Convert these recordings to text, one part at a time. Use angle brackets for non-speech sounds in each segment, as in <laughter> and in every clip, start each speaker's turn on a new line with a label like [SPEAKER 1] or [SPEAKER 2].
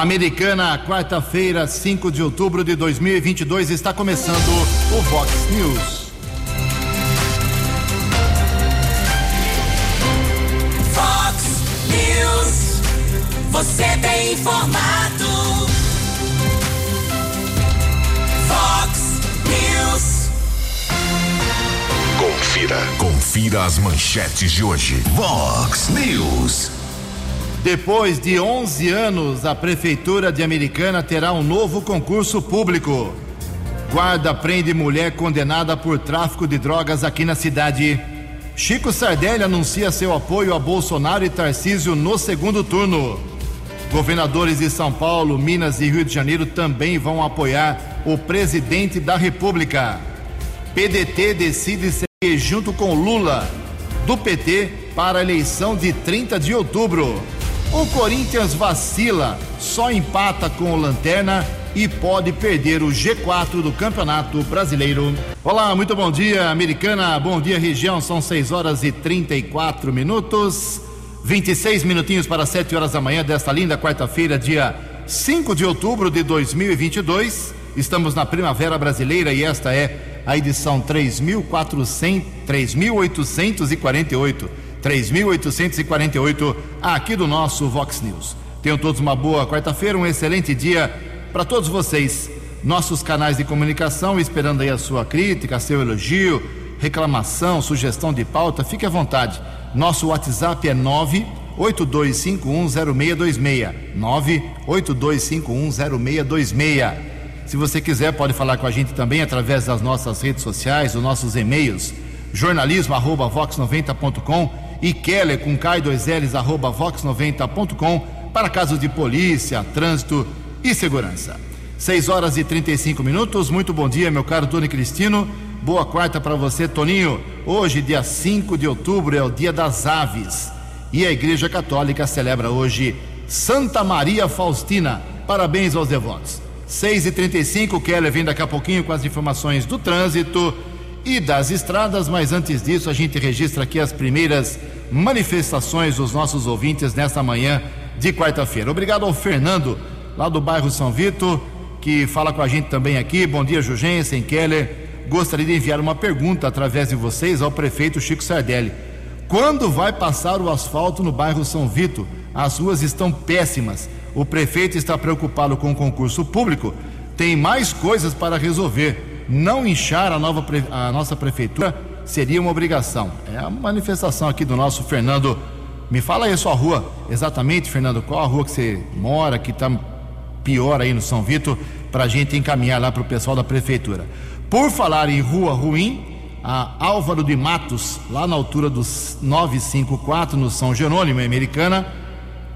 [SPEAKER 1] Americana, quarta-feira, 5 de outubro de 2022, está começando o Vox News.
[SPEAKER 2] Vox News. Você tem informado. Vox News.
[SPEAKER 3] Confira. Confira as manchetes de hoje. Vox News.
[SPEAKER 1] Depois de 11 anos, a Prefeitura de Americana terá um novo concurso público. Guarda prende mulher condenada por tráfico de drogas aqui na cidade. Chico Sardelli anuncia seu apoio a Bolsonaro e Tarcísio no segundo turno. Governadores de São Paulo, Minas e Rio de Janeiro também vão apoiar o presidente da República. PDT decide seguir junto com Lula, do PT, para a eleição de 30 de outubro. O Corinthians vacila, só empata com o Lanterna e pode perder o G4 do Campeonato Brasileiro. Olá, muito bom dia, Americana. Bom dia, região. São 6 horas e 34 minutos. 26 minutinhos para 7 horas da manhã desta linda quarta-feira, dia 5 de outubro de 2022. Estamos na Primavera Brasileira e esta é a edição 3400, 3848. 3.848 aqui do nosso Vox News. Tenham todos uma boa quarta-feira, um excelente dia para todos vocês. Nossos canais de comunicação, esperando aí a sua crítica, seu elogio, reclamação, sugestão de pauta, fique à vontade. Nosso WhatsApp é 982510626. 982510626. Se você quiser, pode falar com a gente também através das nossas redes sociais, os nossos e-mails, jornalismo@vox90.com e Keller com K 2 L's arroba vox90.com para casos de polícia, trânsito e segurança. 6 horas e 35 minutos. Muito bom dia, meu caro Tony Cristino. Boa quarta para você, Toninho. Hoje, dia 5 de outubro, é o dia das aves. E a Igreja Católica celebra hoje Santa Maria Faustina. Parabéns aos devotos. 6 e 35 Keller vem daqui a pouquinho com as informações do trânsito e das estradas, mas antes disso a gente registra aqui as primeiras manifestações dos nossos ouvintes nesta manhã de quarta-feira. Obrigado ao Fernando, lá do bairro São Vito, que fala com a gente também aqui. Bom dia, Jugensen, Keller. Gostaria de enviar uma pergunta através de vocês ao prefeito Chico Sardelli. Quando vai passar o asfalto no bairro São Vito? As ruas estão péssimas. O prefeito está preocupado com o concurso público. Tem mais coisas para resolver não inchar a, nova, a nossa prefeitura seria uma obrigação. É a manifestação aqui do nosso Fernando. Me fala aí a sua rua, exatamente, Fernando, qual a rua que você mora, que está pior aí no São Vitor, para a gente encaminhar lá para o pessoal da prefeitura. Por falar em rua ruim, a Álvaro de Matos, lá na altura dos 954, no São Jerônimo, em Americana,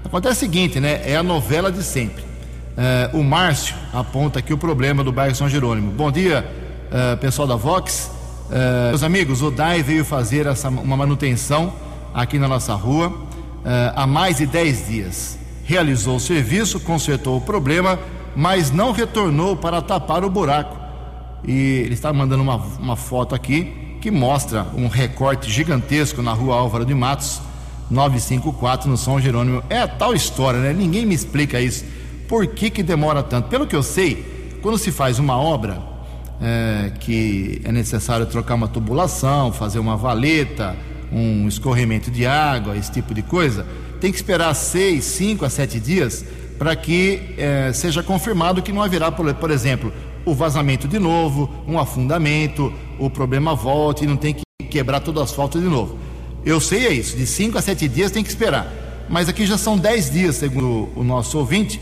[SPEAKER 1] acontece o seguinte, né? É a novela de sempre. Uh, o Márcio aponta aqui o problema do bairro São Jerônimo. Bom dia, uh, pessoal da Vox. Uh, meus amigos, o DAI veio fazer essa, uma manutenção aqui na nossa rua há mais de 10 dias. Realizou o serviço, consertou o problema, mas não retornou para tapar o buraco. E ele está mandando uma, uma foto aqui que mostra um recorte gigantesco na rua Álvaro de Matos, 954, no São Jerônimo. É tal história, né? Ninguém me explica isso por que, que demora tanto? Pelo que eu sei, quando se faz uma obra é, que é necessário trocar uma tubulação, fazer uma valeta, um escorrimento de água, esse tipo de coisa, tem que esperar seis, cinco a sete dias para que é, seja confirmado que não haverá, por, exemplo, o vazamento de novo, um afundamento, o problema volte e não tem que quebrar todo o asfalto de novo. Eu sei é isso, de cinco a sete dias tem que esperar. Mas aqui já são dez dias, segundo o nosso ouvinte,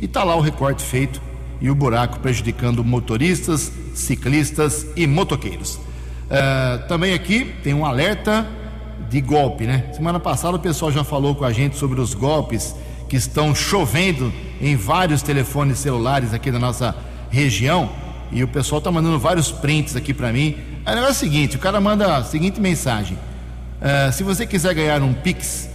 [SPEAKER 1] e está lá o recorte feito e o buraco prejudicando motoristas, ciclistas e motoqueiros. Uh, também aqui tem um alerta de golpe, né? Semana passada o pessoal já falou com a gente sobre os golpes que estão chovendo em vários telefones celulares aqui da nossa região e o pessoal está mandando vários prints aqui para mim. Negócio é o seguinte: o cara manda a seguinte mensagem: uh, se você quiser ganhar um Pix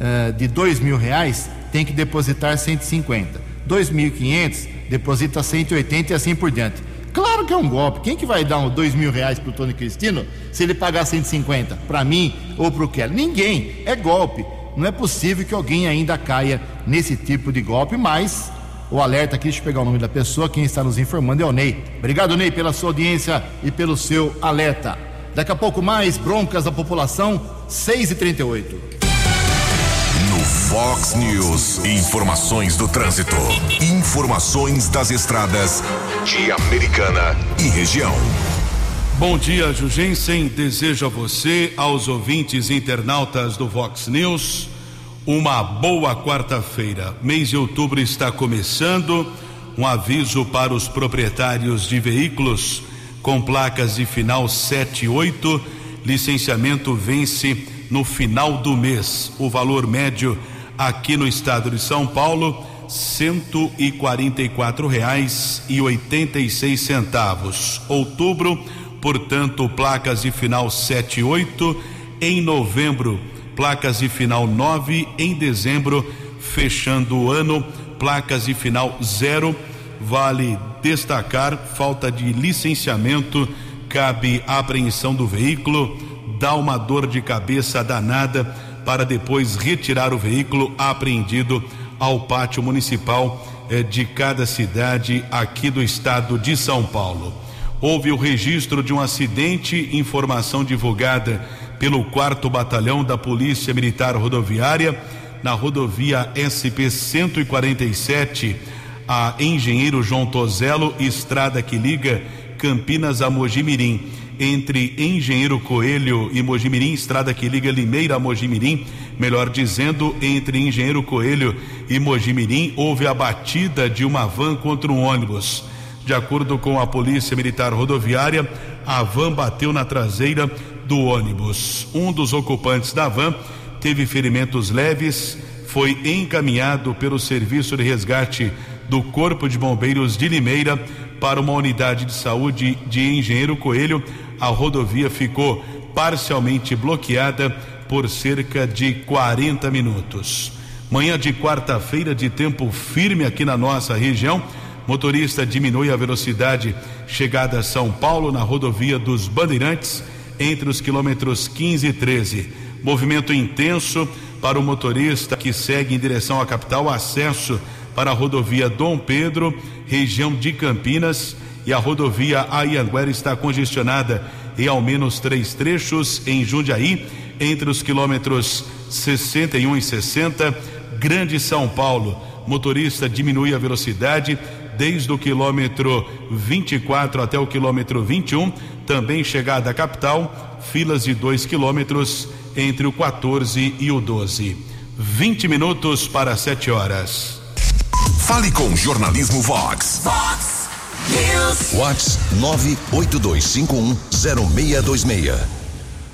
[SPEAKER 1] uh, de dois mil reais, tem que depositar 150. 2.500, deposita 180 e assim por diante. Claro que é um golpe. Quem que vai dar um dois mil reais para o Tony Cristino se ele pagar 150 para mim ou para o Kelly? Ninguém. É golpe. Não é possível que alguém ainda caia nesse tipo de golpe, mas o alerta aqui, deixa eu pegar o nome da pessoa, quem está nos informando é o Ney. Obrigado, Ney, pela sua audiência e pelo seu alerta. Daqui a pouco mais, broncas da população, 6 e 38
[SPEAKER 3] No Fox News, informações do trânsito. Informações das estradas de Americana e região.
[SPEAKER 4] Bom dia, Jugensen. Desejo a você, aos ouvintes internautas do Vox News, uma boa quarta-feira. Mês de outubro está começando. Um aviso para os proprietários de veículos com placas de final 78. Licenciamento vence no final do mês. O valor médio aqui no estado de São Paulo, cento e quarenta e quatro reais e oitenta e seis centavos. Outubro, portanto, placas de final sete e oito. Em novembro, placas de final nove. Em dezembro, fechando o ano, placas de final zero. Vale destacar falta de licenciamento, cabe apreensão do veículo, dá uma dor de cabeça danada para depois retirar o veículo apreendido ao pátio municipal eh, de cada cidade aqui do estado de São Paulo. Houve o registro de um acidente, informação divulgada pelo quarto batalhão da Polícia Militar Rodoviária na rodovia SP 147, a Engenheiro João Tozelo, estrada que liga Campinas a Mojimirim entre Engenheiro Coelho e Mojimirim, estrada que liga Limeira a Mojimirim, melhor dizendo, entre Engenheiro Coelho e Mojimirim, houve a batida de uma van contra um ônibus. De acordo com a Polícia Militar Rodoviária, a van bateu na traseira do ônibus. Um dos ocupantes da van teve ferimentos leves, foi encaminhado pelo Serviço de Resgate do Corpo de Bombeiros de Limeira para uma unidade de saúde de Engenheiro Coelho. A rodovia ficou parcialmente bloqueada por cerca de 40 minutos. Manhã de quarta-feira de tempo firme aqui na nossa região. Motorista diminui a velocidade chegada a São Paulo na rodovia dos Bandeirantes entre os quilômetros 15 e 13. Movimento intenso para o motorista que segue em direção à capital, acesso para a rodovia Dom Pedro, região de Campinas, e a rodovia Ayanguera está congestionada em ao menos três trechos em Jundiaí, entre os quilômetros 61 e 60, Grande São Paulo. Motorista diminui a velocidade desde o quilômetro 24 até o quilômetro 21, também chegada à capital, filas de 2 quilômetros entre o 14 e o 12. 20 minutos para 7 horas.
[SPEAKER 3] Fale com Jornalismo Vox.
[SPEAKER 2] Vox
[SPEAKER 3] Vox 982510626.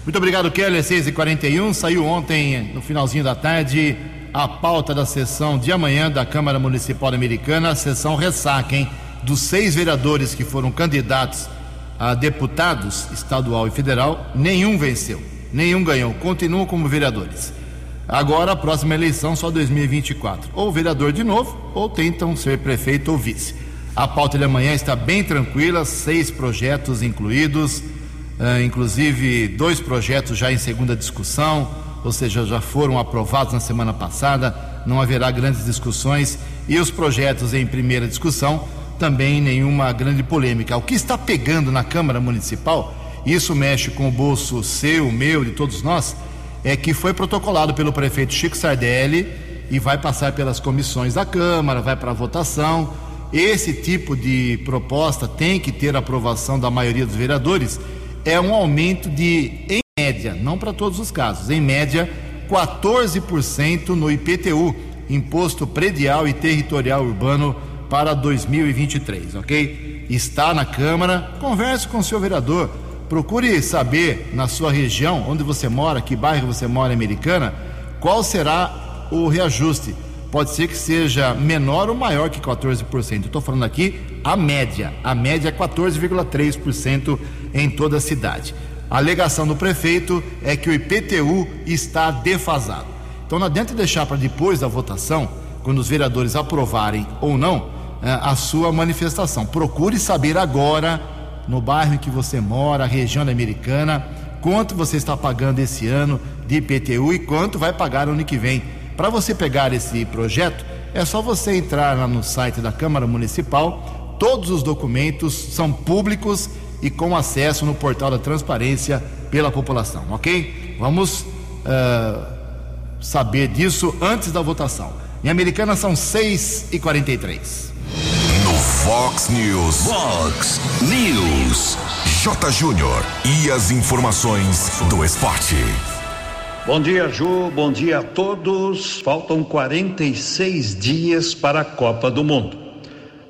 [SPEAKER 1] Muito obrigado, Kelly. 6 e 41 Saiu ontem, no finalzinho da tarde, a pauta da sessão de amanhã da Câmara Municipal Americana, a sessão ressaca, hein? Dos seis vereadores que foram candidatos a deputados estadual e federal, nenhum venceu, nenhum ganhou, continuam como vereadores. Agora a próxima eleição só 2024. Ou vereador de novo, ou tentam ser prefeito ou vice. A pauta de amanhã está bem tranquila, seis projetos incluídos, ah, inclusive dois projetos já em segunda discussão, ou seja, já foram aprovados na semana passada, não haverá grandes discussões, e os projetos em primeira discussão também nenhuma grande polêmica. O que está pegando na Câmara Municipal, isso mexe com o bolso seu, meu, de todos nós, é que foi protocolado pelo prefeito Chico Sardelli e vai passar pelas comissões da Câmara, vai para votação. Esse tipo de proposta tem que ter aprovação da maioria dos vereadores. É um aumento de, em média, não para todos os casos, em média, 14% no IPTU, Imposto Predial e Territorial Urbano, para 2023, ok? Está na Câmara, converse com o seu vereador, procure saber na sua região, onde você mora, que bairro você mora, americana, qual será o reajuste. Pode ser que seja menor ou maior que 14%. Estou falando aqui a média. A média é 14,3% em toda a cidade. A alegação do prefeito é que o IPTU está defasado. Então não adianta deixar para depois da votação, quando os vereadores aprovarem ou não, eh, a sua manifestação. Procure saber agora, no bairro em que você mora, região americana, quanto você está pagando esse ano de IPTU e quanto vai pagar ano que vem. Para você pegar esse projeto, É só você entrar lá no site da Câmara Municipal. Todos os documentos são públicos e com acesso no portal da transparência pela população, ok? Vamos uh, saber disso antes da votação. Em Americana são 6 e 43
[SPEAKER 3] No Fox News. Fox News. J. Júnior. E as informações do esporte.
[SPEAKER 5] Bom dia, Ju. Bom dia a todos. Faltam 46 dias para a Copa do Mundo.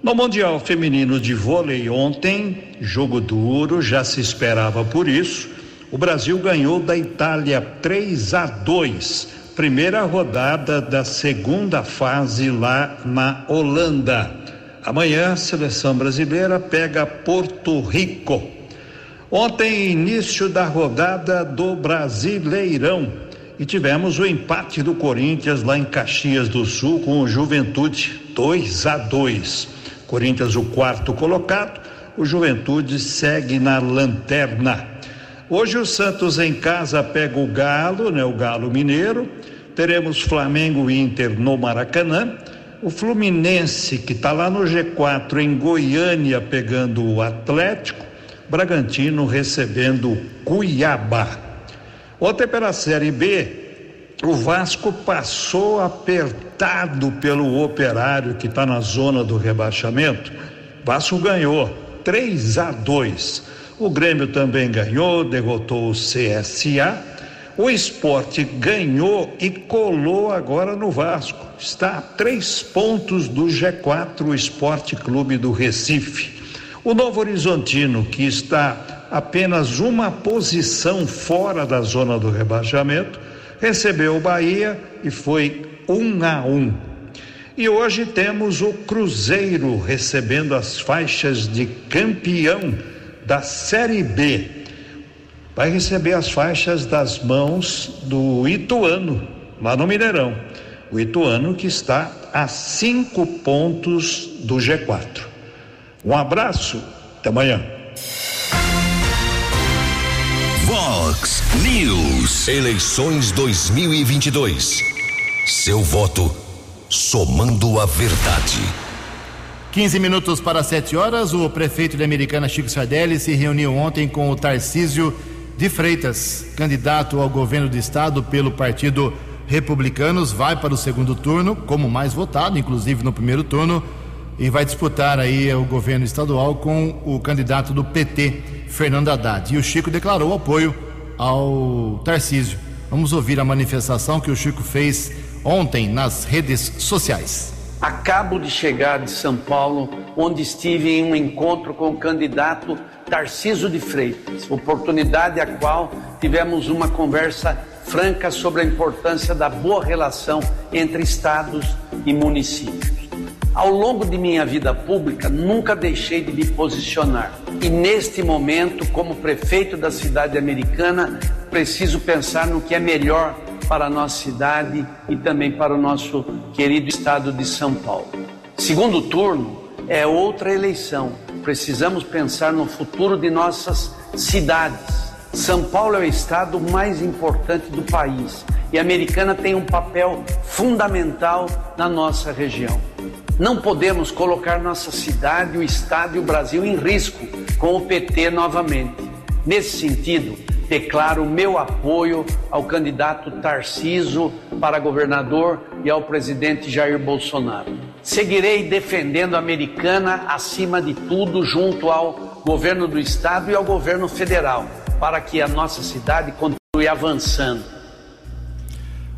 [SPEAKER 5] No Mundial Feminino de Vôlei ontem, jogo duro, já se esperava por isso. O Brasil ganhou da Itália 3 a 2, primeira rodada da segunda fase lá na Holanda. Amanhã a seleção brasileira pega Porto Rico. Ontem, início da rodada do Brasileirão. E tivemos o empate do Corinthians lá em Caxias do Sul com o Juventude 2 a 2. Corinthians, o quarto colocado, o Juventude segue na lanterna. Hoje o Santos em casa pega o Galo, né, o Galo Mineiro. Teremos Flamengo e Inter no Maracanã. O Fluminense, que está lá no G4 em Goiânia, pegando o Atlético. Bragantino recebendo Cuiabá. Ontem pela Série B, o Vasco passou apertado pelo operário que está na zona do rebaixamento. Vasco ganhou 3 a 2. O Grêmio também ganhou, derrotou o CSA. O esporte ganhou e colou agora no Vasco. Está a três pontos do G4, o Esporte Clube do Recife. O Novo Horizontino, que está apenas uma posição fora da zona do rebaixamento, recebeu o Bahia e foi um a um. E hoje temos o Cruzeiro recebendo as faixas de campeão da Série B. Vai receber as faixas das mãos do Ituano, lá no Mineirão. O Ituano que está a cinco pontos do G4. Um abraço, até amanhã.
[SPEAKER 3] Vox News. Eleições 2022. Seu voto somando a verdade.
[SPEAKER 1] 15 minutos para 7 horas. O prefeito de Americana, Chico Sardelli, se reuniu ontem com o Tarcísio de Freitas, candidato ao governo do estado pelo Partido Republicanos. Vai para o segundo turno, como mais votado, inclusive no primeiro turno e vai disputar aí o governo estadual com o candidato do PT, Fernando Haddad. E o Chico declarou apoio ao Tarcísio. Vamos ouvir a manifestação que o Chico fez ontem nas redes sociais.
[SPEAKER 6] Acabo de chegar de São Paulo, onde estive em um encontro com o candidato Tarciso de Freitas, oportunidade a qual tivemos uma conversa franca sobre a importância da boa relação entre estados e municípios. Ao longo de minha vida pública, nunca deixei de me posicionar. E neste momento, como prefeito da cidade americana, preciso pensar no que é melhor para a nossa cidade e também para o nosso querido estado de São Paulo. Segundo turno é outra eleição. Precisamos pensar no futuro de nossas cidades. São Paulo é o estado mais importante do país e a Americana tem um papel fundamental na nossa região. Não podemos colocar nossa cidade, o Estado e o Brasil em risco com o PT novamente. Nesse sentido, declaro meu apoio ao candidato Tarciso para governador e ao presidente Jair Bolsonaro. Seguirei defendendo a americana acima de tudo, junto ao governo do estado e ao governo federal, para que a nossa cidade continue avançando.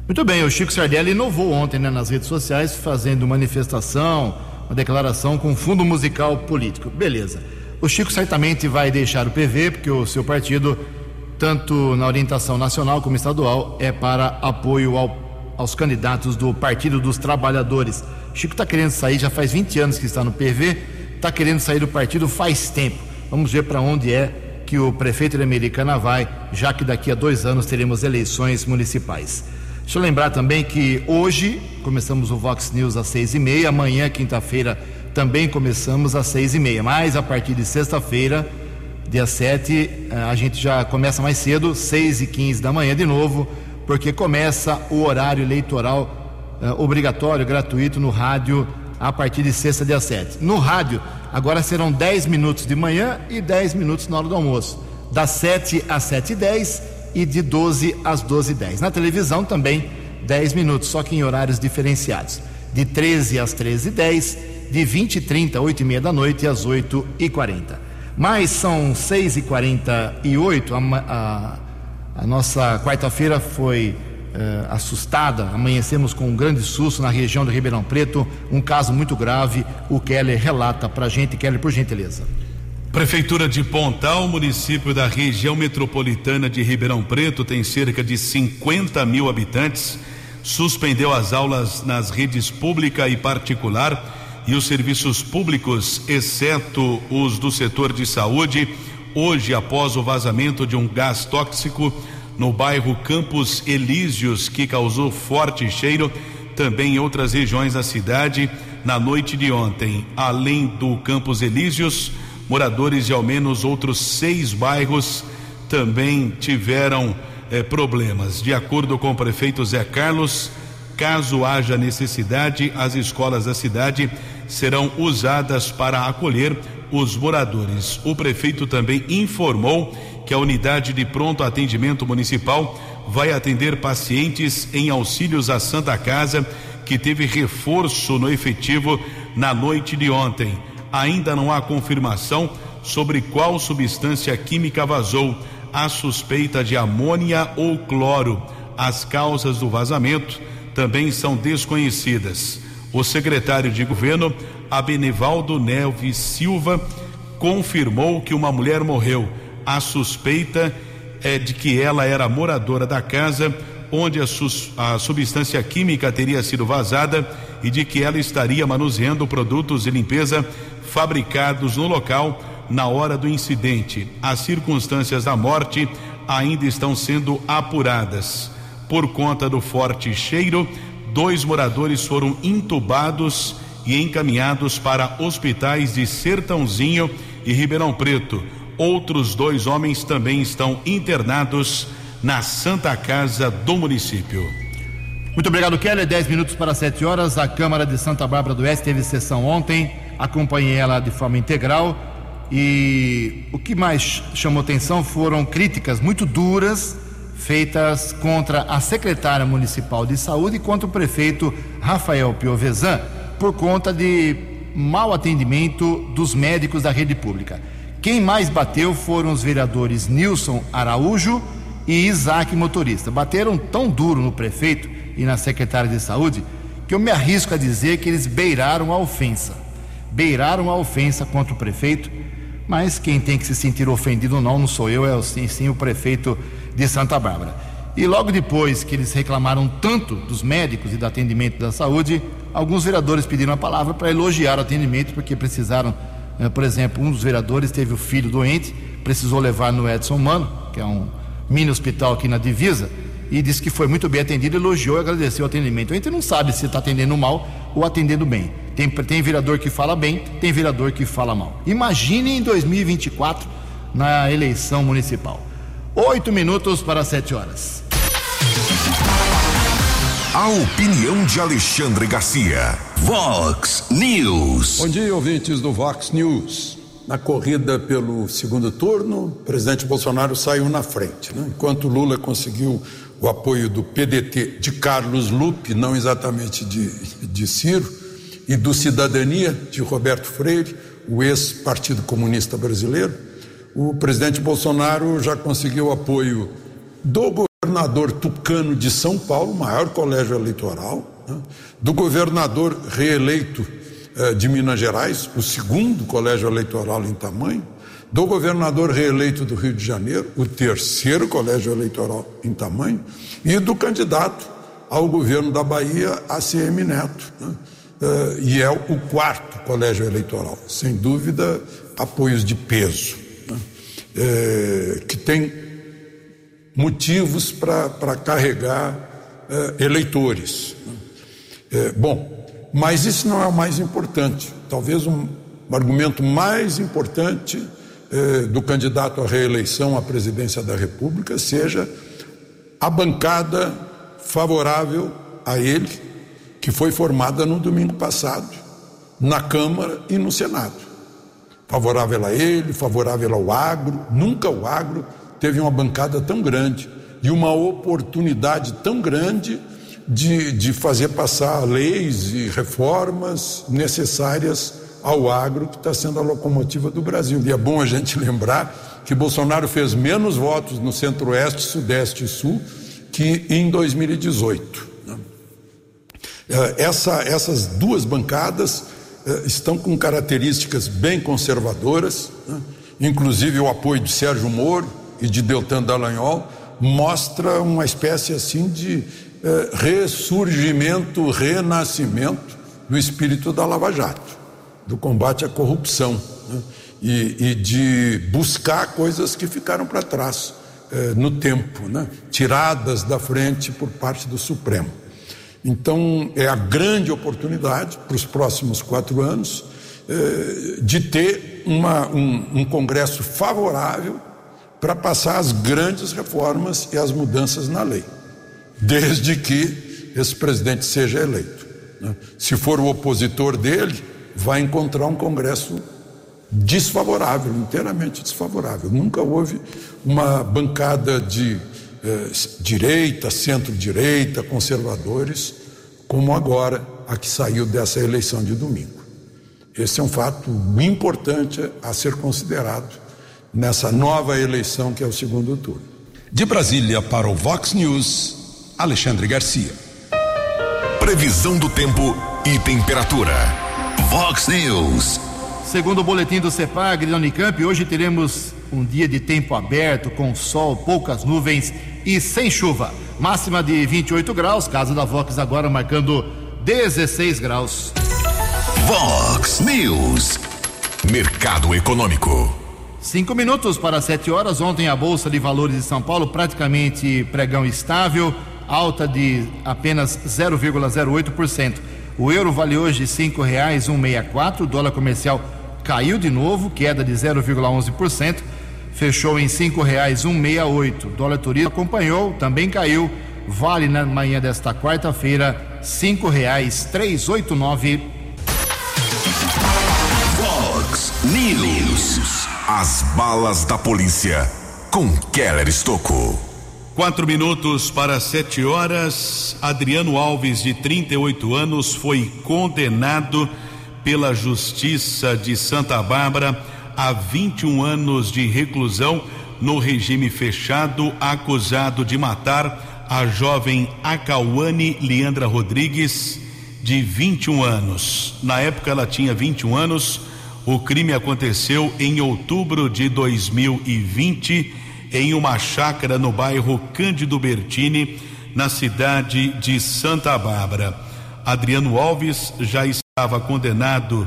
[SPEAKER 1] Muito bem, o Chico Sardelli inovou ontem né, nas redes sociais, fazendo manifestação, uma declaração com fundo musical político. Beleza. O Chico certamente vai deixar o PV, porque o seu partido, tanto na orientação nacional como estadual, é para apoio ao, aos candidatos do Partido dos Trabalhadores. Chico está querendo sair, já faz 20 anos que está no PV, está querendo sair do partido faz tempo. Vamos ver para onde é que o prefeito de Americana vai, já que daqui a dois anos teremos eleições municipais. Deixa eu lembrar também que hoje começamos o Vox News às seis e meia, amanhã, quinta-feira, também começamos às seis e meia, mas a partir de sexta-feira, dia 7, eh, a gente já começa mais cedo, seis e quinze da manhã de novo, porque começa o horário eleitoral uh, obrigatório, gratuito no rádio a partir de sexta, dia 7. No rádio, agora serão 10 minutos de manhã e 10 minutos na hora do almoço, das 7 às 7h10 e de 12 às 12h10. Na televisão também 10 minutos, só que em horários diferenciados, de 13 às 13h10, de 20 e 30, 8 e meia da noite às 8 e 40. Mas são 6 e 48 a, a, a nossa quarta-feira foi uh, assustada. Amanhecemos com um grande susto na região do Ribeirão Preto, um caso muito grave. O Keller relata para a gente. Keller, por gentileza.
[SPEAKER 4] Prefeitura de Pontal, município da região metropolitana de Ribeirão Preto, tem cerca de 50 mil habitantes. Suspendeu as aulas nas redes pública e particular e os serviços públicos, exceto os do setor de saúde, hoje após o vazamento de um gás tóxico no bairro Campos Elíseos, que causou forte cheiro, também em outras regiões da cidade na noite de ontem. Além do Campos Elíseos, moradores de ao menos outros seis bairros também tiveram eh, problemas. De acordo com o prefeito Zé Carlos, caso haja necessidade, as escolas da cidade serão usadas para acolher os moradores. O prefeito também informou que a unidade de pronto atendimento municipal vai atender pacientes em auxílios à Santa Casa, que teve reforço no efetivo na noite de ontem. Ainda não há confirmação sobre qual substância química vazou. A suspeita de amônia ou cloro. As causas do vazamento também são desconhecidas. O secretário de governo, Abenivaldo Neves Silva, confirmou que uma mulher morreu a suspeita é de que ela era moradora da casa onde a, a substância química teria sido vazada e de que ela estaria manuseando produtos de limpeza fabricados no local na hora do incidente. As circunstâncias da morte ainda estão sendo apuradas. Por conta do forte cheiro, dois moradores foram intubados e encaminhados para hospitais de Sertãozinho e Ribeirão Preto. Outros dois homens também estão internados na Santa Casa do município.
[SPEAKER 1] Muito obrigado, Kelly. Dez minutos para sete horas. A Câmara de Santa Bárbara do Oeste teve sessão ontem. Acompanhei ela de forma integral. E o que mais chamou atenção foram críticas muito duras feitas contra a secretária municipal de saúde e contra o prefeito Rafael Piovesan por conta de mau atendimento dos médicos da rede pública. Quem mais bateu foram os vereadores Nilson Araújo e Isaac Motorista. Bateram tão duro no prefeito e na secretária de saúde que eu me arrisco a dizer que eles beiraram a ofensa. Beiraram a ofensa contra o prefeito, mas quem tem que se sentir ofendido não, não sou eu, é sim, sim o prefeito de Santa Bárbara. E logo depois que eles reclamaram tanto dos médicos e do atendimento da saúde, alguns vereadores pediram a palavra para elogiar o atendimento, porque precisaram é, por exemplo, um dos vereadores teve o filho doente, precisou levar no Edson Mano, que é um mini hospital aqui na divisa, e disse que foi muito bem atendido, elogiou e agradeceu o atendimento. A gente não sabe se está atendendo mal ou atendendo bem. Tem, tem vereador que fala bem, tem vereador que fala mal. Imagine em 2024, na eleição municipal. Oito minutos para sete horas.
[SPEAKER 3] A opinião de Alexandre Garcia.
[SPEAKER 2] Vox News.
[SPEAKER 7] Bom dia, ouvintes do Vox News. Na corrida pelo segundo turno, o presidente Bolsonaro saiu na frente. Né? Enquanto Lula conseguiu o apoio do PDT de Carlos Lupe, não exatamente de, de Ciro, e do Cidadania de Roberto Freire, o ex-Partido Comunista Brasileiro, o presidente Bolsonaro já conseguiu apoio do governador tucano de São Paulo, maior colégio eleitoral, né? do governador reeleito eh, de Minas Gerais, o segundo colégio eleitoral em tamanho, do governador reeleito do Rio de Janeiro, o terceiro colégio eleitoral em tamanho, e do candidato ao governo da Bahia, ACM Neto. Né? Eh, e é o quarto colégio eleitoral, sem dúvida, apoios de peso, né? eh, que tem motivos para carregar é, eleitores. É, bom, mas isso não é o mais importante. Talvez um, um argumento mais importante é, do candidato à reeleição à presidência da República seja a bancada favorável a ele, que foi formada no domingo passado, na Câmara e no Senado. Favorável a ele, favorável ao agro, nunca o agro teve uma bancada tão grande e uma oportunidade tão grande de, de fazer passar leis e reformas necessárias ao agro, que está sendo a locomotiva do Brasil. E é bom a gente lembrar que Bolsonaro fez menos votos no Centro-Oeste, Sudeste e Sul que em 2018. Né? É, essa, essas duas bancadas é, estão com características bem conservadoras, né? inclusive o apoio de Sérgio Moro e de Deltan Dallagnol mostra uma espécie assim de é, ressurgimento, renascimento do espírito da Lava Jato, do combate à corrupção né? e, e, de buscar coisas que ficaram para trás é, no tempo, né? tiradas da frente por parte do Supremo. Então, é a grande oportunidade para os próximos quatro anos é, de ter uma, um, um Congresso favorável para passar as grandes reformas e as mudanças na lei desde que esse presidente seja eleito. Né? Se for o opositor dele, vai encontrar um Congresso desfavorável, inteiramente desfavorável. Nunca houve uma bancada de eh, direita, centro-direita, conservadores, como agora a que saiu dessa eleição de domingo. Esse é um fato importante a ser considerado nessa nova eleição que é o segundo turno.
[SPEAKER 2] De Brasília para o Vox News. Alexandre Garcia. Previsão do tempo e temperatura. Vox News.
[SPEAKER 1] Segundo o boletim do CEPAG da Unicamp, hoje teremos um dia de tempo aberto, com sol, poucas nuvens e sem chuva. Máxima de 28 graus, casa da Vox agora marcando 16 graus.
[SPEAKER 2] Vox News. Mercado Econômico.
[SPEAKER 1] Cinco minutos para sete horas. Ontem a Bolsa de Valores de São Paulo praticamente pregão estável alta de apenas 0,08%. O euro vale hoje cinco reais um O dólar comercial caiu de novo, queda de 0,11%, fechou em cinco reais um O dólar turismo acompanhou, também caiu, vale na manhã desta quarta-feira cinco reais três oito nove.
[SPEAKER 2] Fox News. As balas da polícia com Keller Estocou.
[SPEAKER 4] Quatro minutos para sete horas. Adriano Alves, de 38 anos, foi condenado pela Justiça de Santa Bárbara a 21 anos de reclusão no regime fechado, acusado de matar a jovem Acauane Leandra Rodrigues, de 21 anos. Na época ela tinha 21 anos. O crime aconteceu em outubro de 2020 em uma chácara no bairro Cândido Bertini, na cidade de Santa Bárbara. Adriano Alves já estava condenado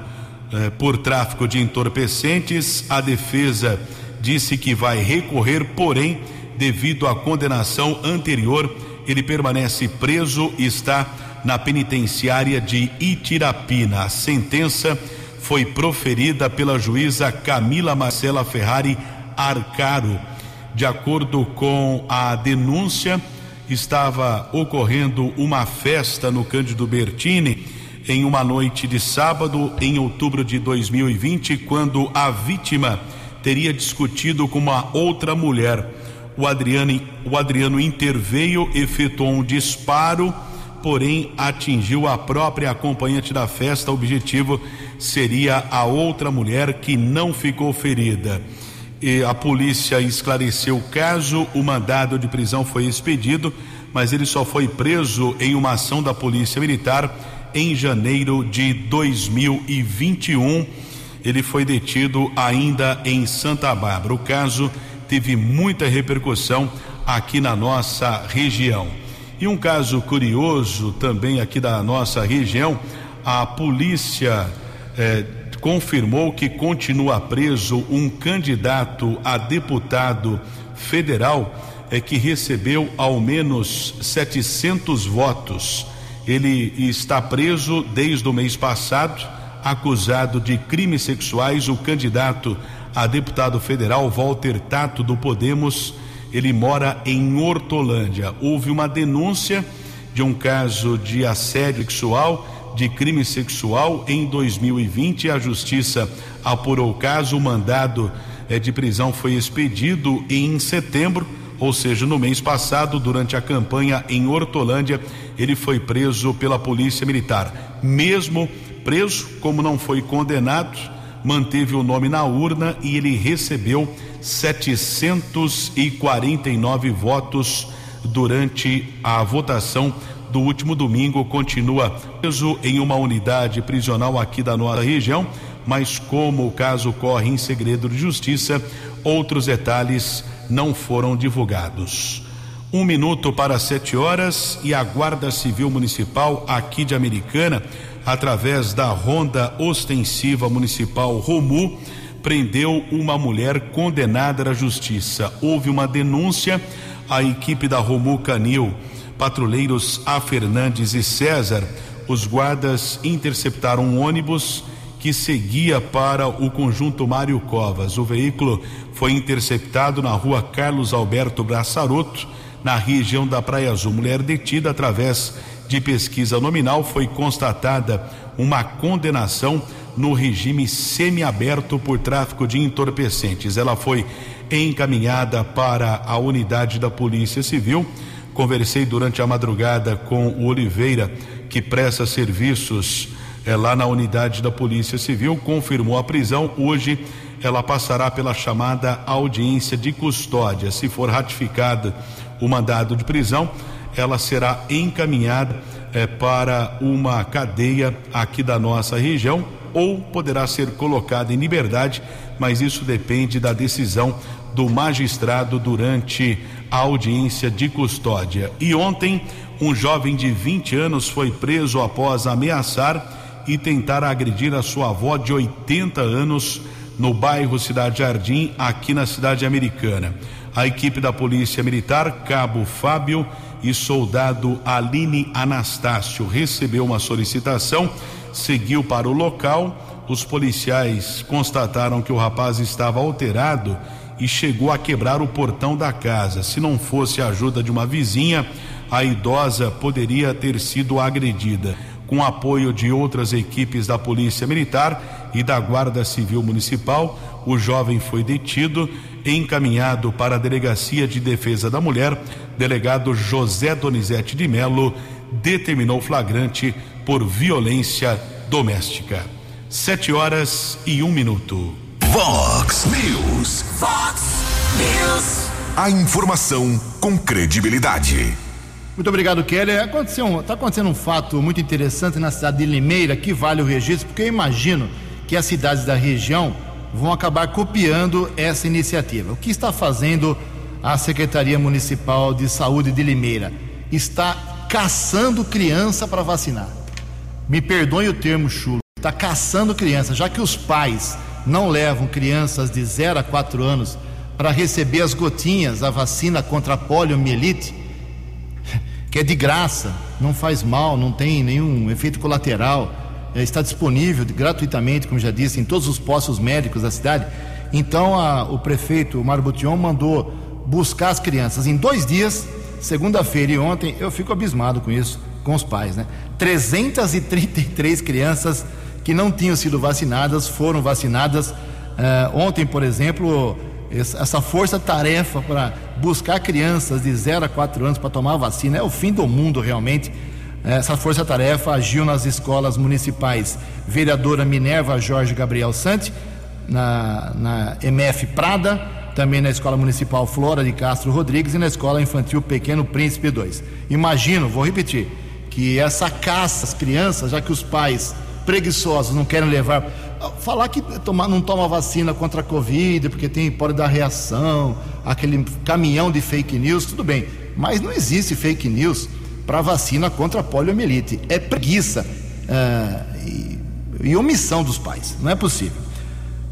[SPEAKER 4] eh, por tráfico de entorpecentes. A defesa disse que vai recorrer, porém, devido à condenação anterior, ele permanece preso e está na penitenciária de Itirapina. A sentença foi proferida pela juíza Camila Marcela Ferrari Arcaro de acordo com a denúncia, estava ocorrendo uma festa no Cândido Bertini em uma noite de sábado, em outubro de 2020, quando a vítima teria discutido com uma outra mulher. O Adriano, o Adriano interveio, efetuou um disparo, porém atingiu a própria acompanhante da festa. O objetivo seria a outra mulher que não ficou ferida e a polícia esclareceu o caso, o mandado de prisão foi expedido, mas ele só foi preso em uma ação da Polícia Militar em janeiro de 2021. Ele foi detido ainda em Santa Bárbara. O caso teve muita repercussão aqui na nossa região. E um caso curioso também aqui da nossa região, a polícia eh, confirmou que continua preso um candidato a deputado federal é que recebeu ao menos 700 votos. Ele está preso desde o mês passado, acusado de crimes sexuais. O candidato a deputado federal Walter Tato do Podemos, ele mora em Hortolândia. Houve uma denúncia de um caso de assédio sexual, de crime sexual em 2020. A justiça apurou o caso, o mandado eh, de prisão foi expedido em setembro, ou seja, no mês passado, durante a campanha em Hortolândia, ele foi preso pela Polícia Militar. Mesmo preso, como não foi condenado, manteve o nome na urna e ele recebeu 749 votos durante a votação do último domingo. Continua preso em uma unidade prisional aqui da nossa região, mas como o caso corre em segredo de justiça, outros detalhes não foram divulgados. Um minuto para sete horas e a Guarda Civil Municipal aqui de Americana através da Ronda Ostensiva Municipal Romu, prendeu uma mulher condenada à justiça. Houve uma denúncia, a equipe da Romu Canil, patrulheiros A. Fernandes e César, os guardas interceptaram um ônibus que seguia para o conjunto Mário Covas. O veículo foi interceptado na rua Carlos Alberto Braçaroto, na região da Praia Azul. Mulher detida através de pesquisa nominal foi constatada uma condenação no regime semiaberto por tráfico de entorpecentes. Ela foi encaminhada para a unidade da Polícia Civil. Conversei durante a madrugada com o Oliveira, que presta serviços é, lá na unidade da Polícia Civil, confirmou a prisão. Hoje ela passará pela chamada audiência de custódia. Se for ratificado o mandado de prisão, ela será encaminhada eh, para uma cadeia aqui da nossa região ou poderá ser colocada em liberdade, mas isso depende da decisão do magistrado durante a audiência de custódia. E ontem, um jovem de 20 anos foi preso após ameaçar e tentar agredir a sua avó de 80 anos no bairro Cidade Jardim, aqui na cidade americana. A equipe da Polícia Militar, Cabo Fábio e soldado Aline Anastácio recebeu uma solicitação, seguiu para o local. Os policiais constataram que o rapaz estava alterado e chegou a quebrar o portão da casa. Se não fosse a ajuda de uma vizinha, a idosa poderia ter sido agredida. Com apoio de outras equipes da Polícia Militar e da Guarda Civil Municipal, o jovem foi detido encaminhado para a Delegacia de Defesa da Mulher, delegado José Donizete de Melo determinou flagrante por violência doméstica. Sete horas e um minuto.
[SPEAKER 3] Vox News. Vox News. A informação com credibilidade.
[SPEAKER 1] Muito obrigado, Kelly. Aconteceu, está acontecendo um fato muito interessante na cidade de Limeira que vale o registro, porque eu imagino que as cidades da região vão acabar copiando essa iniciativa. O que está fazendo a Secretaria Municipal de Saúde de Limeira? Está caçando criança para vacinar. Me perdoe o termo chulo. Está caçando criança, já que os pais não levam crianças de 0 a 4 anos para receber as gotinhas, a vacina contra a poliomielite, que é de graça, não faz mal, não tem nenhum efeito colateral é, está disponível gratuitamente, como já disse, em todos os postos médicos da cidade. Então a, o prefeito Marbution mandou buscar as crianças em dois dias, segunda-feira e ontem. Eu fico abismado com isso, com os pais, né? 333 crianças que não tinham sido vacinadas foram vacinadas. Uh, ontem, por exemplo, essa força-tarefa para buscar crianças de 0 a 4 anos para tomar vacina é o fim do mundo realmente. Essa força-tarefa agiu nas escolas municipais Vereadora Minerva Jorge Gabriel Sante, na, na MF Prada, também na Escola Municipal Flora de Castro Rodrigues e na Escola Infantil Pequeno Príncipe 2. Imagino, vou repetir, que essa caça às crianças, já que os pais preguiçosos não querem levar. Falar que toma, não toma vacina contra a Covid, porque tem, pode dar reação, aquele caminhão de fake news, tudo bem. Mas não existe fake news para vacina contra a poliomielite. É preguiça uh, e, e, omissão dos pais. Não é possível.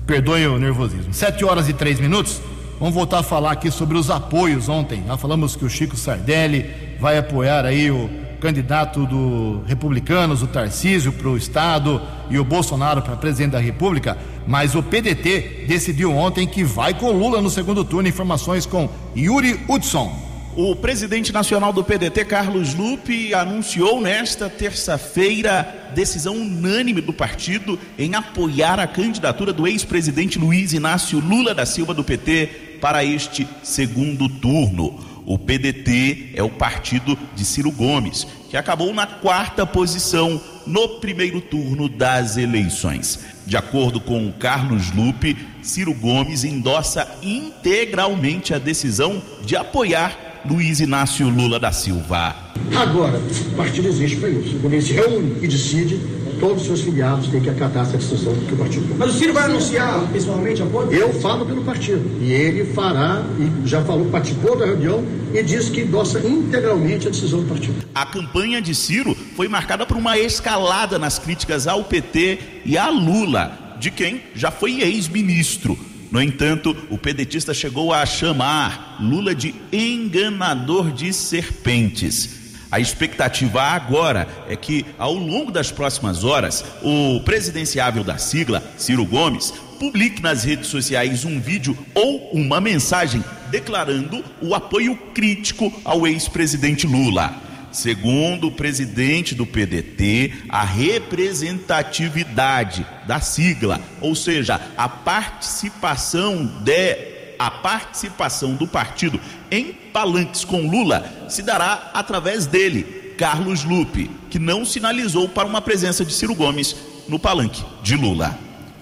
[SPEAKER 1] Perdoe o nervosismo. Sete horas e três minutos. Vamos voltar a falar aqui sobre os apoios ontem. Já falamos que o Chico Sardelli vai apoiar aí o candidato do Republicanos, o Tarcísio, para o Estado e o Bolsonaro para presidente da República, mas o PDT decidiu ontem que vai com Lula no segundo turno. Informações com Yuri Hudson.
[SPEAKER 8] O presidente nacional do PDT, Carlos Lupe, anunciou nesta terça-feira decisão unânime do partido em apoiar a candidatura do ex-presidente Luiz Inácio Lula da Silva do PT para este segundo turno. O PDT é o partido de Ciro Gomes, que acabou na quarta posição no primeiro turno das eleições. De acordo com Carlos Lupe, Ciro Gomes endossa integralmente a decisão de apoiar Luiz Inácio Lula da Silva.
[SPEAKER 9] Agora, o partido existe para isso. O governo se reúne e decide, todos os seus filiados têm que acatar essa decisão que o partido
[SPEAKER 10] Mas o Ciro vai anunciar pessoalmente apoio?
[SPEAKER 9] Eu falo pelo partido. E ele fará, e já falou, participou da reunião e disse que endossa integralmente a decisão do partido.
[SPEAKER 8] A campanha de Ciro foi marcada por uma escalada nas críticas ao PT e a Lula, de quem já foi ex-ministro. No entanto, o pedetista chegou a chamar Lula de enganador de serpentes. A expectativa agora é que, ao longo das próximas horas, o presidenciável da sigla, Ciro Gomes, publique nas redes sociais um vídeo ou uma mensagem declarando o apoio crítico ao ex-presidente Lula. Segundo o presidente do PDT, a representatividade da sigla, ou seja, a participação de a participação do partido em palanques com Lula se dará através dele, Carlos Lupe, que não sinalizou para uma presença de Ciro Gomes no palanque de Lula.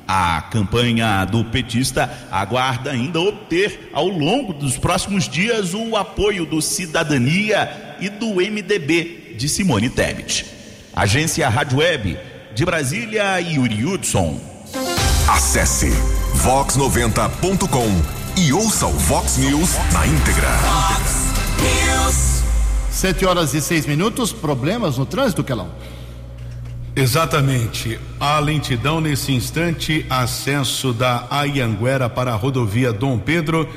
[SPEAKER 8] A campanha do petista aguarda ainda obter, ao longo dos próximos dias, o apoio do Cidadania e do MDB de Simone Tebet. Agência Rádio Web de Brasília, Yuri Hudson.
[SPEAKER 3] Acesse vox90.com e ouça o Vox News na íntegra.
[SPEAKER 1] Sete horas e seis minutos, problemas no trânsito, Kelão?
[SPEAKER 4] Exatamente. A lentidão nesse instante, acesso da Ayanguera para a rodovia Dom Pedro,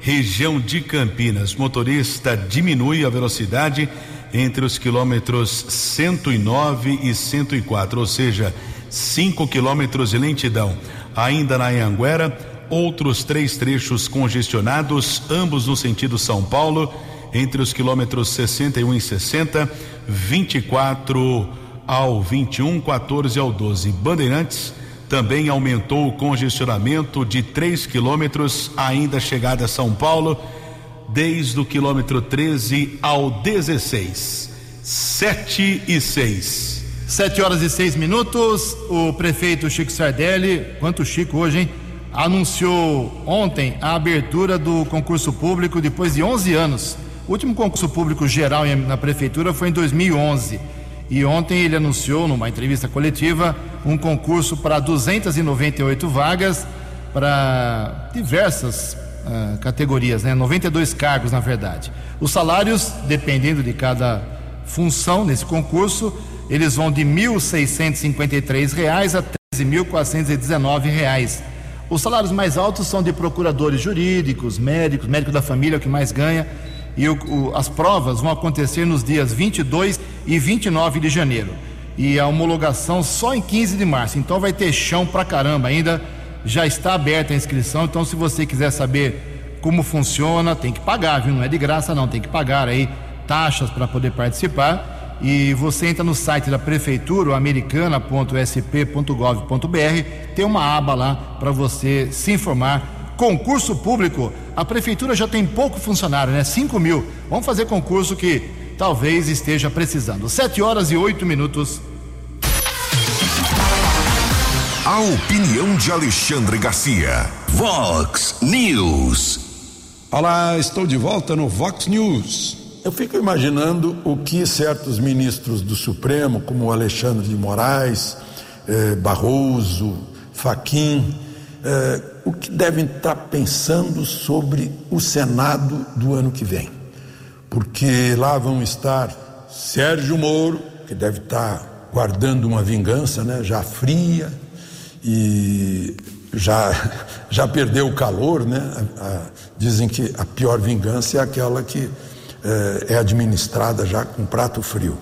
[SPEAKER 4] região de Campinas. Motorista diminui a velocidade entre os quilômetros 109 e 104, ou seja, 5 quilômetros de lentidão. Ainda na Anhanguera, outros três trechos congestionados, ambos no sentido São Paulo, entre os quilômetros 61 e 60, 24 ao 21, 14 ao 12. Bandeirantes também aumentou o congestionamento de 3 quilômetros, ainda chegada a São Paulo, desde o quilômetro 13 ao 16. 7 e 6.
[SPEAKER 1] Sete horas e seis minutos. O prefeito Chico Sardelli, quanto Chico hoje, hein? Anunciou ontem a abertura do concurso público depois de 11 anos. O último concurso público geral na prefeitura foi em 2011. E ontem ele anunciou, numa entrevista coletiva, um concurso para 298 vagas para diversas uh, categorias, né? 92 cargos, na verdade. Os salários, dependendo de cada função nesse concurso, eles vão de 1.653 reais a R$ 13.419. Os salários mais altos são de procuradores jurídicos, médicos, médico da família, é o que mais ganha. E o, o, as provas vão acontecer nos dias 22 e 29 de janeiro. E a homologação só em 15 de março. Então vai ter chão pra caramba ainda. Já está aberta a inscrição. Então, se você quiser saber como funciona, tem que pagar, viu? Não é de graça, não. Tem que pagar aí taxas para poder participar. E você entra no site da prefeitura, americana.sp.gov.br, tem uma aba lá para você se informar. Concurso público, a prefeitura já tem pouco funcionário, né? 5 mil. Vamos fazer concurso que talvez esteja precisando. 7 horas e 8 minutos.
[SPEAKER 3] A opinião de Alexandre Garcia. Vox News.
[SPEAKER 7] Olá, estou de volta no Vox News. Eu fico imaginando o que certos ministros do Supremo, como Alexandre de Moraes, eh, Barroso, Faquim, eh, o que devem estar pensando sobre o Senado do ano que vem. Porque lá vão estar Sérgio Moro, que deve estar guardando uma vingança, né, já fria, e já, <laughs> já perdeu o calor, né? A, a, dizem que a pior vingança é aquela que é, é administrada já com prato frio.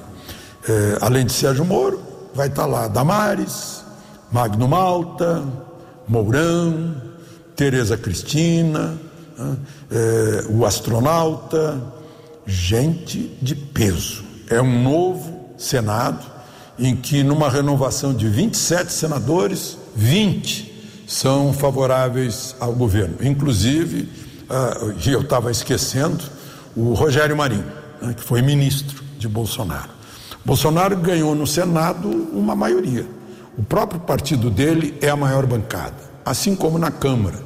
[SPEAKER 7] É, além de Sérgio Moro, vai estar lá Damares, Magno Malta, Mourão, Tereza Cristina, é, o astronauta, gente de peso. É um novo Senado em que, numa renovação de 27 senadores, 20 são favoráveis ao governo. Inclusive, uh, eu estava esquecendo, o Rogério Marinho, né, que foi ministro de Bolsonaro. Bolsonaro ganhou no Senado uma maioria. O próprio partido dele é a maior bancada, assim como na Câmara,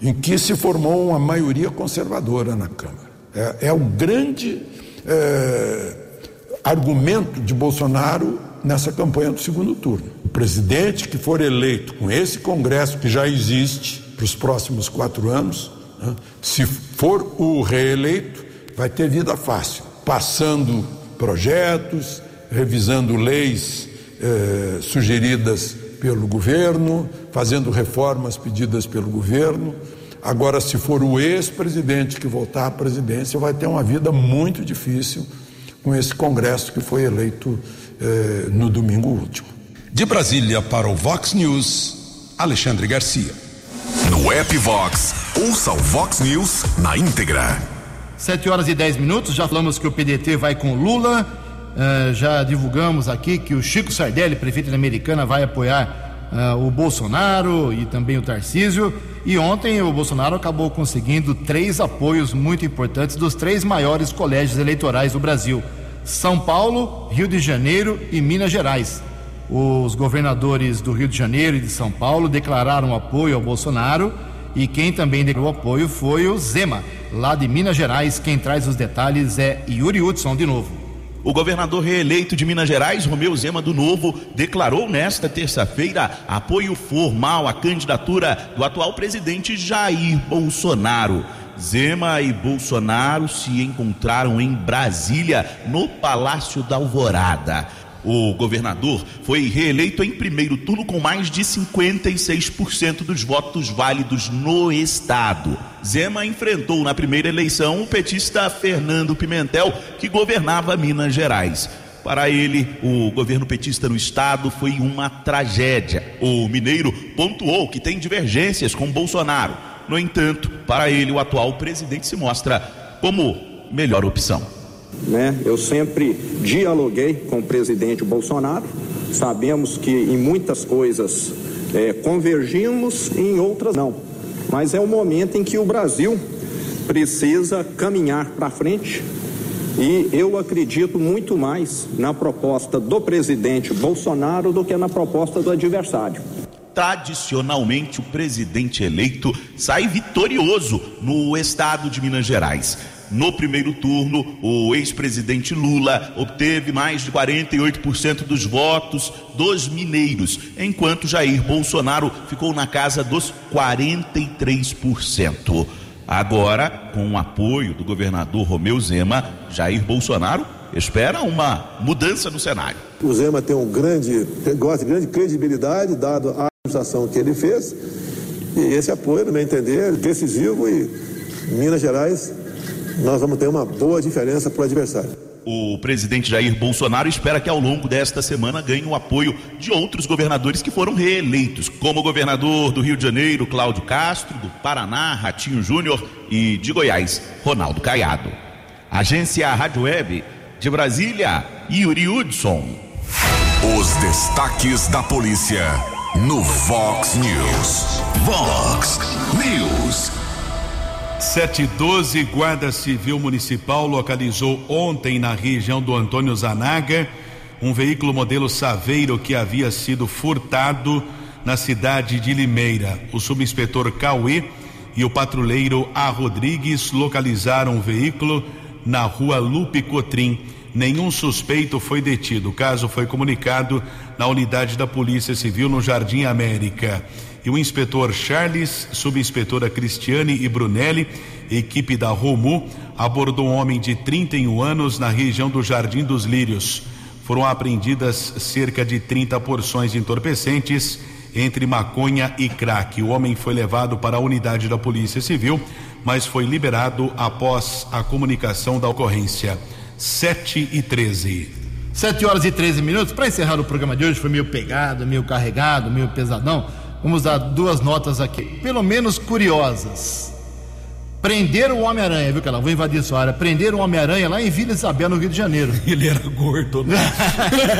[SPEAKER 7] em que se formou uma maioria conservadora na Câmara. É, é o grande é, argumento de Bolsonaro nessa campanha do segundo turno. O presidente que for eleito com esse Congresso que já existe para os próximos quatro anos, né, se for o reeleito, vai ter vida fácil, passando projetos, revisando leis eh, sugeridas pelo governo, fazendo reformas pedidas pelo governo. Agora, se for o ex-presidente que voltar à presidência, vai ter uma vida muito difícil com esse Congresso que foi eleito eh, no domingo último.
[SPEAKER 2] De Brasília para o Vox News, Alexandre Garcia.
[SPEAKER 3] No app Vox, ouça o Vox News na íntegra.
[SPEAKER 1] 7 horas e 10 minutos, já falamos que o PDT vai com Lula, uh, já divulgamos aqui que o Chico Sardelli, prefeito da Americana, vai apoiar uh, o Bolsonaro e também o Tarcísio. E ontem o Bolsonaro acabou conseguindo três apoios muito importantes dos três maiores colégios eleitorais do Brasil: São Paulo, Rio de Janeiro e Minas Gerais. Os governadores do Rio de Janeiro e de São Paulo declararam apoio ao Bolsonaro e quem também declarou apoio foi o Zema, lá de Minas Gerais. Quem traz os detalhes é Yuri Hudson de novo.
[SPEAKER 8] O governador reeleito de Minas Gerais, Romeu Zema do Novo, declarou nesta terça-feira apoio formal à candidatura do atual presidente Jair Bolsonaro. Zema e Bolsonaro se encontraram em Brasília, no Palácio da Alvorada. O governador foi reeleito em primeiro turno com mais de 56% dos votos válidos no estado. Zema enfrentou na primeira eleição o petista Fernando Pimentel, que governava Minas Gerais. Para ele, o governo petista no estado foi uma tragédia. O mineiro pontuou que tem divergências com Bolsonaro. No entanto, para ele, o atual presidente se mostra como melhor opção.
[SPEAKER 11] Né? Eu sempre dialoguei com o presidente Bolsonaro. Sabemos que em muitas coisas é, convergimos em outras não. Mas é o momento em que o Brasil precisa caminhar para frente. E eu acredito muito mais na proposta do presidente Bolsonaro do que na proposta do adversário
[SPEAKER 8] tradicionalmente o presidente eleito sai vitorioso no estado de Minas Gerais. No primeiro turno, o ex-presidente Lula obteve mais de 48% dos votos dos mineiros, enquanto Jair Bolsonaro ficou na casa dos 43%. Agora, com o apoio do governador Romeu Zema, Jair Bolsonaro espera uma mudança no cenário.
[SPEAKER 12] O Zema tem um grande, gosta de grande credibilidade, dado a administração que ele fez, e esse apoio, no meu entender, é decisivo e Minas Gerais nós vamos ter uma boa diferença para o adversário.
[SPEAKER 8] O presidente Jair Bolsonaro espera que ao longo desta semana ganhe o apoio de outros governadores que foram reeleitos, como o governador do Rio de Janeiro, Cláudio Castro, do Paraná, Ratinho Júnior e de Goiás, Ronaldo Caiado. Agência Rádio Web de Brasília, Yuri Hudson.
[SPEAKER 3] Os destaques da polícia no Vox News. Vox News.
[SPEAKER 4] 712, Guarda Civil Municipal localizou ontem na região do Antônio Zanaga um veículo modelo Saveiro que havia sido furtado na cidade de Limeira. O subinspetor Cauê e o patrulheiro A. Rodrigues localizaram o veículo na rua Lupe Cotrim. Nenhum suspeito foi detido. O caso foi comunicado na unidade da Polícia Civil no Jardim América e o inspetor Charles, subinspetora Cristiane e Brunelli, equipe da Romu, abordou um homem de 31 anos na região do Jardim dos Lírios. Foram apreendidas cerca de 30 porções de entorpecentes entre maconha e crack. O homem foi levado para a unidade da Polícia Civil, mas foi liberado após a comunicação da ocorrência. 7 e 13.
[SPEAKER 1] 7 horas e 13 minutos. Para encerrar o programa de hoje, foi meio pegado, meio carregado, meio pesadão. Vamos dar duas notas aqui, pelo menos curiosas. Prenderam o Homem-Aranha, viu, que ela vou invadir sua área. Prenderam o Homem-Aranha lá em Vila Isabel, no Rio de Janeiro. <laughs>
[SPEAKER 4] Ele era gordo, né?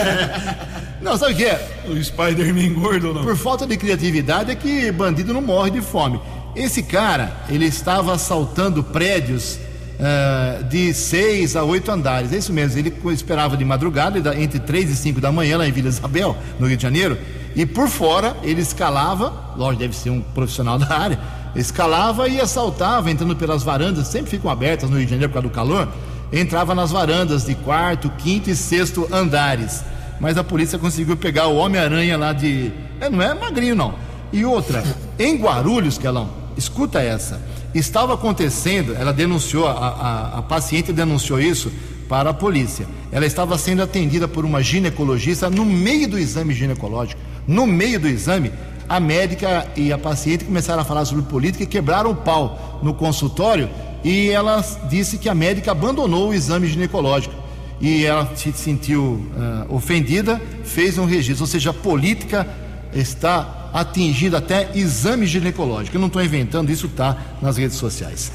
[SPEAKER 4] <laughs>
[SPEAKER 1] não, sabe o que é?
[SPEAKER 4] O Spider-Man gordo, não?
[SPEAKER 1] Por falta de criatividade é que bandido não morre de fome. Esse cara, ele estava assaltando prédios uh, de seis a oito andares. É isso mesmo, ele esperava de madrugada, entre três e cinco da manhã, lá em Vila Isabel, no Rio de Janeiro, e por fora ele escalava, lógico, deve ser um profissional <laughs> da área, escalava e assaltava, entrando pelas varandas, sempre ficam abertas no Rio de Janeiro por causa do calor, entrava nas varandas de quarto, quinto e sexto andares. Mas a polícia conseguiu pegar o Homem-Aranha lá de. É, não é magrinho, não. E outra, em Guarulhos, Kelão, escuta essa. Estava acontecendo, ela denunciou, a, a, a paciente denunciou isso para a polícia. Ela estava sendo atendida por uma ginecologista no meio do exame ginecológico. No meio do exame, a médica e a paciente começaram a falar sobre política e quebraram o pau no consultório e ela disse que a médica abandonou o exame ginecológico e ela se sentiu uh, ofendida, fez um registro, ou seja, a política está atingindo até exame ginecológico. Eu não estou inventando, isso está nas redes sociais.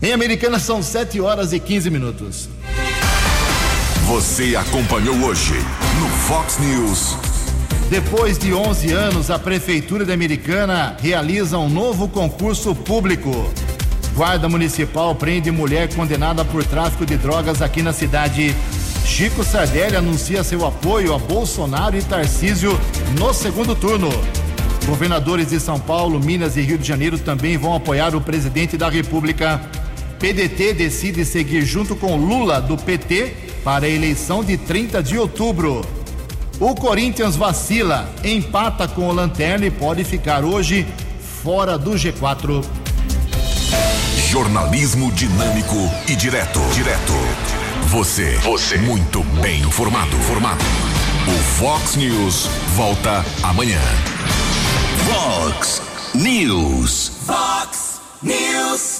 [SPEAKER 1] Em Americana são 7 horas e 15 minutos.
[SPEAKER 3] Você acompanhou hoje no Fox News.
[SPEAKER 1] Depois de 11 anos, a Prefeitura de Americana realiza um novo concurso público. Guarda Municipal prende mulher condenada por tráfico de drogas aqui na cidade. Chico Sardelli anuncia seu apoio a Bolsonaro e Tarcísio no segundo turno. Governadores de São Paulo, Minas e Rio de Janeiro também vão apoiar o presidente da República. PDT decide seguir junto com Lula do PT para a eleição de 30 de outubro. O Corinthians vacila, empata com o Lanterna e pode ficar hoje fora do G4.
[SPEAKER 3] Jornalismo dinâmico e direto. Direto. Você. Você. Muito bem informado. Formado. O Fox News volta amanhã.
[SPEAKER 2] Fox News.
[SPEAKER 13] Fox News.